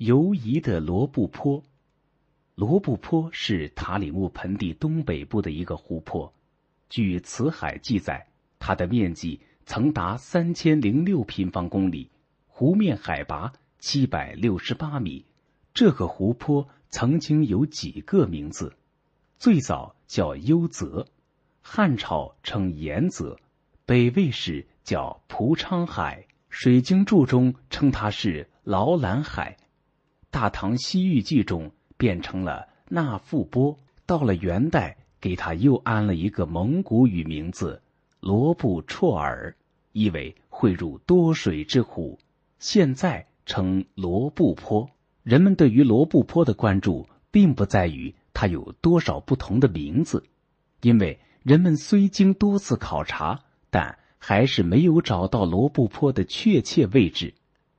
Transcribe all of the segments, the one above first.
犹疑的罗布泊。罗布泊是塔里木盆地东北部的一个湖泊。据《辞海》记载，它的面积曾达三千零六平方公里，湖面海拔七百六十八米。这个湖泊曾经有几个名字，最早叫幽泽，汉朝称盐泽，北魏时叫蒲昌海，《水经注》中称它是劳兰海，《大唐西域记》中。变成了那富波，到了元代，给他又安了一个蒙古语名字罗布绰尔，意为汇入多水之湖。现在称罗布泊。人们对于罗布泊的关注，并不在于它有多少不同的名字，因为人们虽经多次考察，但还是没有找到罗布泊的确切位置。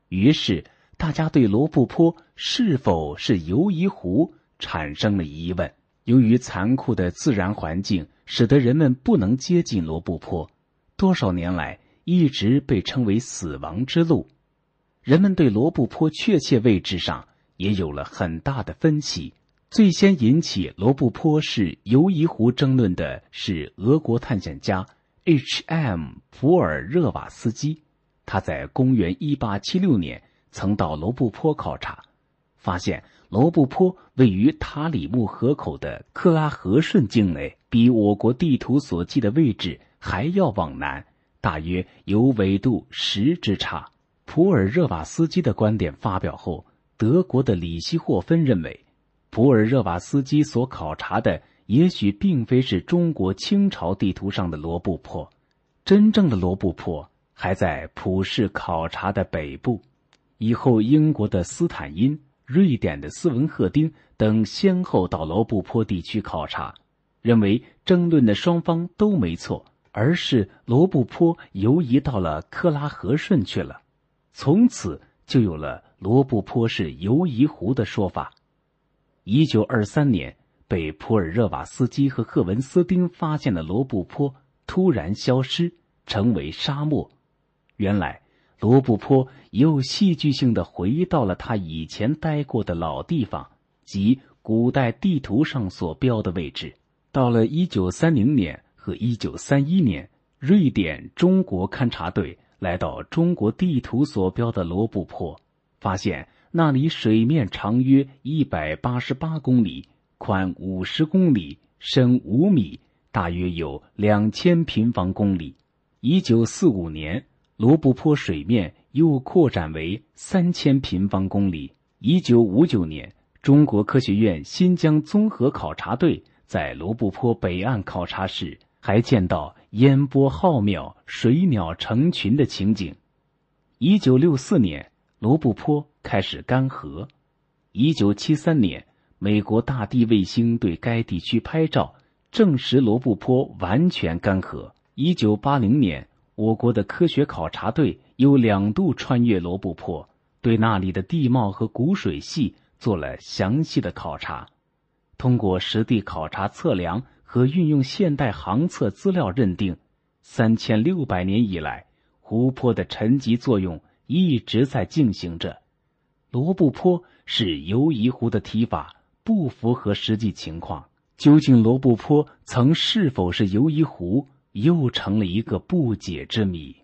于是。大家对罗布泊是否是游移湖产生了疑问。由于残酷的自然环境，使得人们不能接近罗布泊，多少年来一直被称为“死亡之路”。人们对罗布泊确切位置上也有了很大的分歧。最先引起罗布泊是游移湖争论的是俄国探险家 H.M. 普尔热瓦斯基，他在公元一八七六年。曾到罗布泊考察，发现罗布泊位于塔里木河口的克拉和顺境内，比我国地图所记的位置还要往南，大约有纬度十之差。普尔热瓦斯基的观点发表后，德国的里希霍芬认为，普尔热瓦斯基所考察的也许并非是中国清朝地图上的罗布泊，真正的罗布泊还在普氏考察的北部。以后，英国的斯坦因、瑞典的斯文赫丁等先后到罗布泊地区考察，认为争论的双方都没错，而是罗布泊游移到了克拉和顺去了，从此就有了罗布泊是游移湖的说法。一九二三年，被普尔热瓦斯基和赫文斯丁发现的罗布泊突然消失，成为沙漠。原来。罗布泊又戏剧性的回到了他以前待过的老地方，即古代地图上所标的位置。到了一九三零年和一九三一年，瑞典中国勘察队来到中国地图所标的罗布泊，发现那里水面长约一百八十八公里，宽五十公里，深五米，大约有两千平方公里。一九四五年。罗布泊水面又扩展为三千平方公里。一九五九年，中国科学院新疆综合考察队在罗布泊北岸考察时，还见到烟波浩渺、水鸟成群的情景。一九六四年，罗布泊开始干涸。一九七三年，美国大地卫星对该地区拍照，证实罗布泊完全干涸。一九八零年。我国的科学考察队有两度穿越罗布泊，对那里的地貌和古水系做了详细的考察。通过实地考察测量和运用现代航测资料认定，三千六百年以来，湖泊的沉积作用一直在进行着。罗布泊是游移湖的提法不符合实际情况。究竟罗布泊曾是否是游移湖？又成了一个不解之谜。